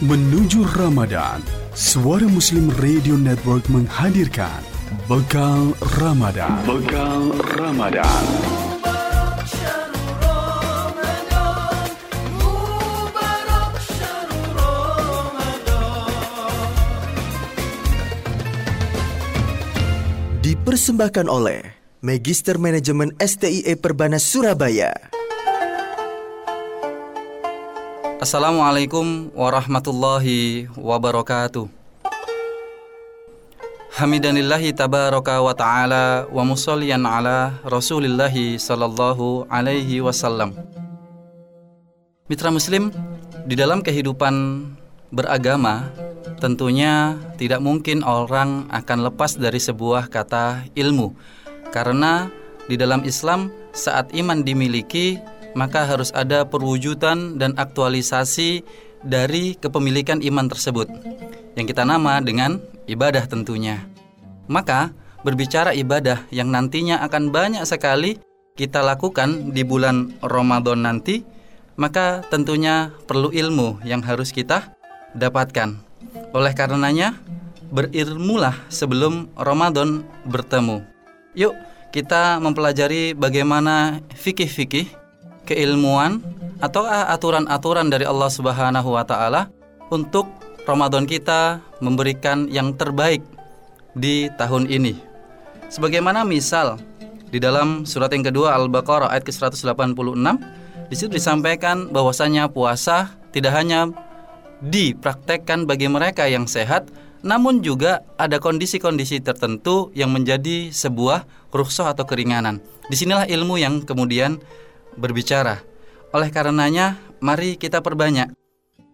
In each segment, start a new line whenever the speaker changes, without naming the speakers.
Menuju Ramadan, Suara Muslim Radio Network menghadirkan Bekal Ramadan. Bekal Ramadan.
Dipersembahkan oleh Magister Manajemen STIE Perbanas Surabaya.
Assalamualaikum warahmatullahi wabarakatuh. Hamidanillahi tabaraka wa ta'ala wa musallian ala rasulillahi sallallahu alaihi wasallam. Mitra Muslim, di dalam kehidupan beragama tentunya tidak mungkin orang akan lepas dari sebuah kata ilmu. Karena di dalam Islam saat iman dimiliki maka harus ada perwujudan dan aktualisasi dari kepemilikan iman tersebut yang kita nama dengan ibadah tentunya. Maka berbicara ibadah yang nantinya akan banyak sekali kita lakukan di bulan Ramadan nanti, maka tentunya perlu ilmu yang harus kita dapatkan. Oleh karenanya, berilmulah sebelum Ramadan bertemu. Yuk, kita mempelajari bagaimana fikih-fikih keilmuan atau aturan-aturan dari Allah Subhanahu wa taala untuk Ramadan kita memberikan yang terbaik di tahun ini. Sebagaimana misal di dalam surat yang kedua Al-Baqarah ayat ke-186 di situ disampaikan bahwasanya puasa tidak hanya dipraktekkan bagi mereka yang sehat namun juga ada kondisi-kondisi tertentu yang menjadi sebuah rukhsah atau keringanan. Di sinilah ilmu yang kemudian berbicara. Oleh karenanya, mari kita perbanyak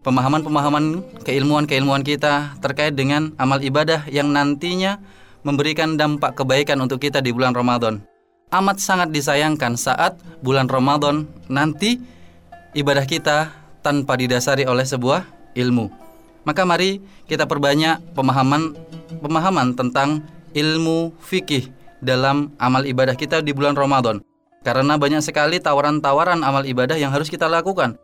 pemahaman-pemahaman keilmuan-keilmuan kita terkait dengan amal ibadah yang nantinya memberikan dampak kebaikan untuk kita di bulan Ramadan. Amat sangat disayangkan saat bulan Ramadan nanti ibadah kita tanpa didasari oleh sebuah ilmu. Maka mari kita perbanyak pemahaman pemahaman tentang ilmu fikih dalam amal ibadah kita di bulan Ramadan. Karena banyak sekali tawaran-tawaran amal ibadah yang harus kita lakukan.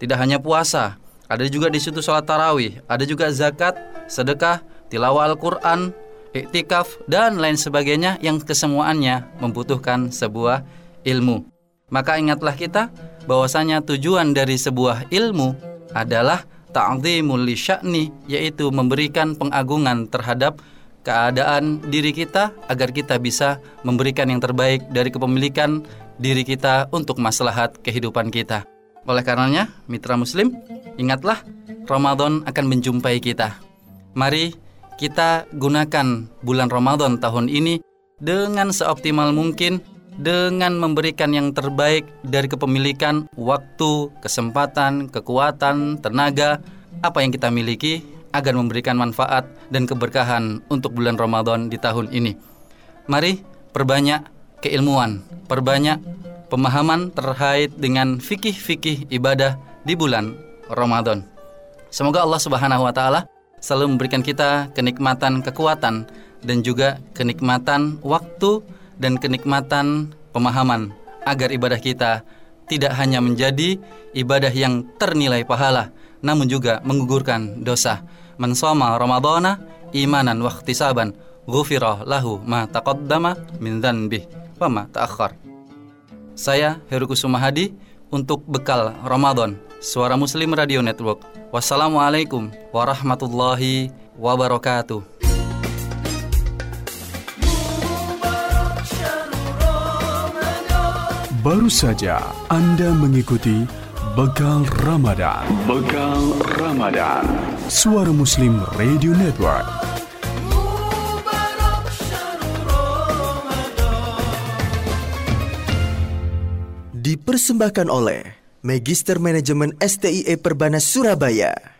Tidak hanya puasa, ada juga di situ sholat tarawih, ada juga zakat, sedekah, tilawah Al-Quran, iktikaf, dan lain sebagainya yang kesemuanya membutuhkan sebuah ilmu. Maka ingatlah kita bahwasanya tujuan dari sebuah ilmu adalah ta'zimul li sya'ni yaitu memberikan pengagungan terhadap keadaan diri kita agar kita bisa memberikan yang terbaik dari kepemilikan diri kita untuk maslahat kehidupan kita. Oleh karenanya, mitra muslim, ingatlah Ramadan akan menjumpai kita. Mari kita gunakan bulan Ramadan tahun ini dengan seoptimal mungkin dengan memberikan yang terbaik dari kepemilikan waktu, kesempatan, kekuatan, tenaga, apa yang kita miliki agar memberikan manfaat dan keberkahan untuk bulan Ramadan di tahun ini. Mari perbanyak keilmuan, perbanyak pemahaman terkait dengan fikih-fikih ibadah di bulan Ramadan. Semoga Allah Subhanahu wa taala selalu memberikan kita kenikmatan kekuatan dan juga kenikmatan waktu dan kenikmatan pemahaman agar ibadah kita tidak hanya menjadi ibadah yang ternilai pahala namun juga menggugurkan dosa. Man shoma imanan wa ihtisaban ghufira lahu ma taqaddama min dhanbi wa ma ta'akhkhar. Saya Heru Kusuma Hadi untuk bekal Ramadan Suara Muslim Radio Network. Wassalamualaikum warahmatullahi wabarakatuh.
Baru saja Anda mengikuti Bekal Ramadan. Bekal Ramadan. Suara Muslim Radio Network.
Dipersembahkan oleh Magister Manajemen STIE Perbanas Surabaya.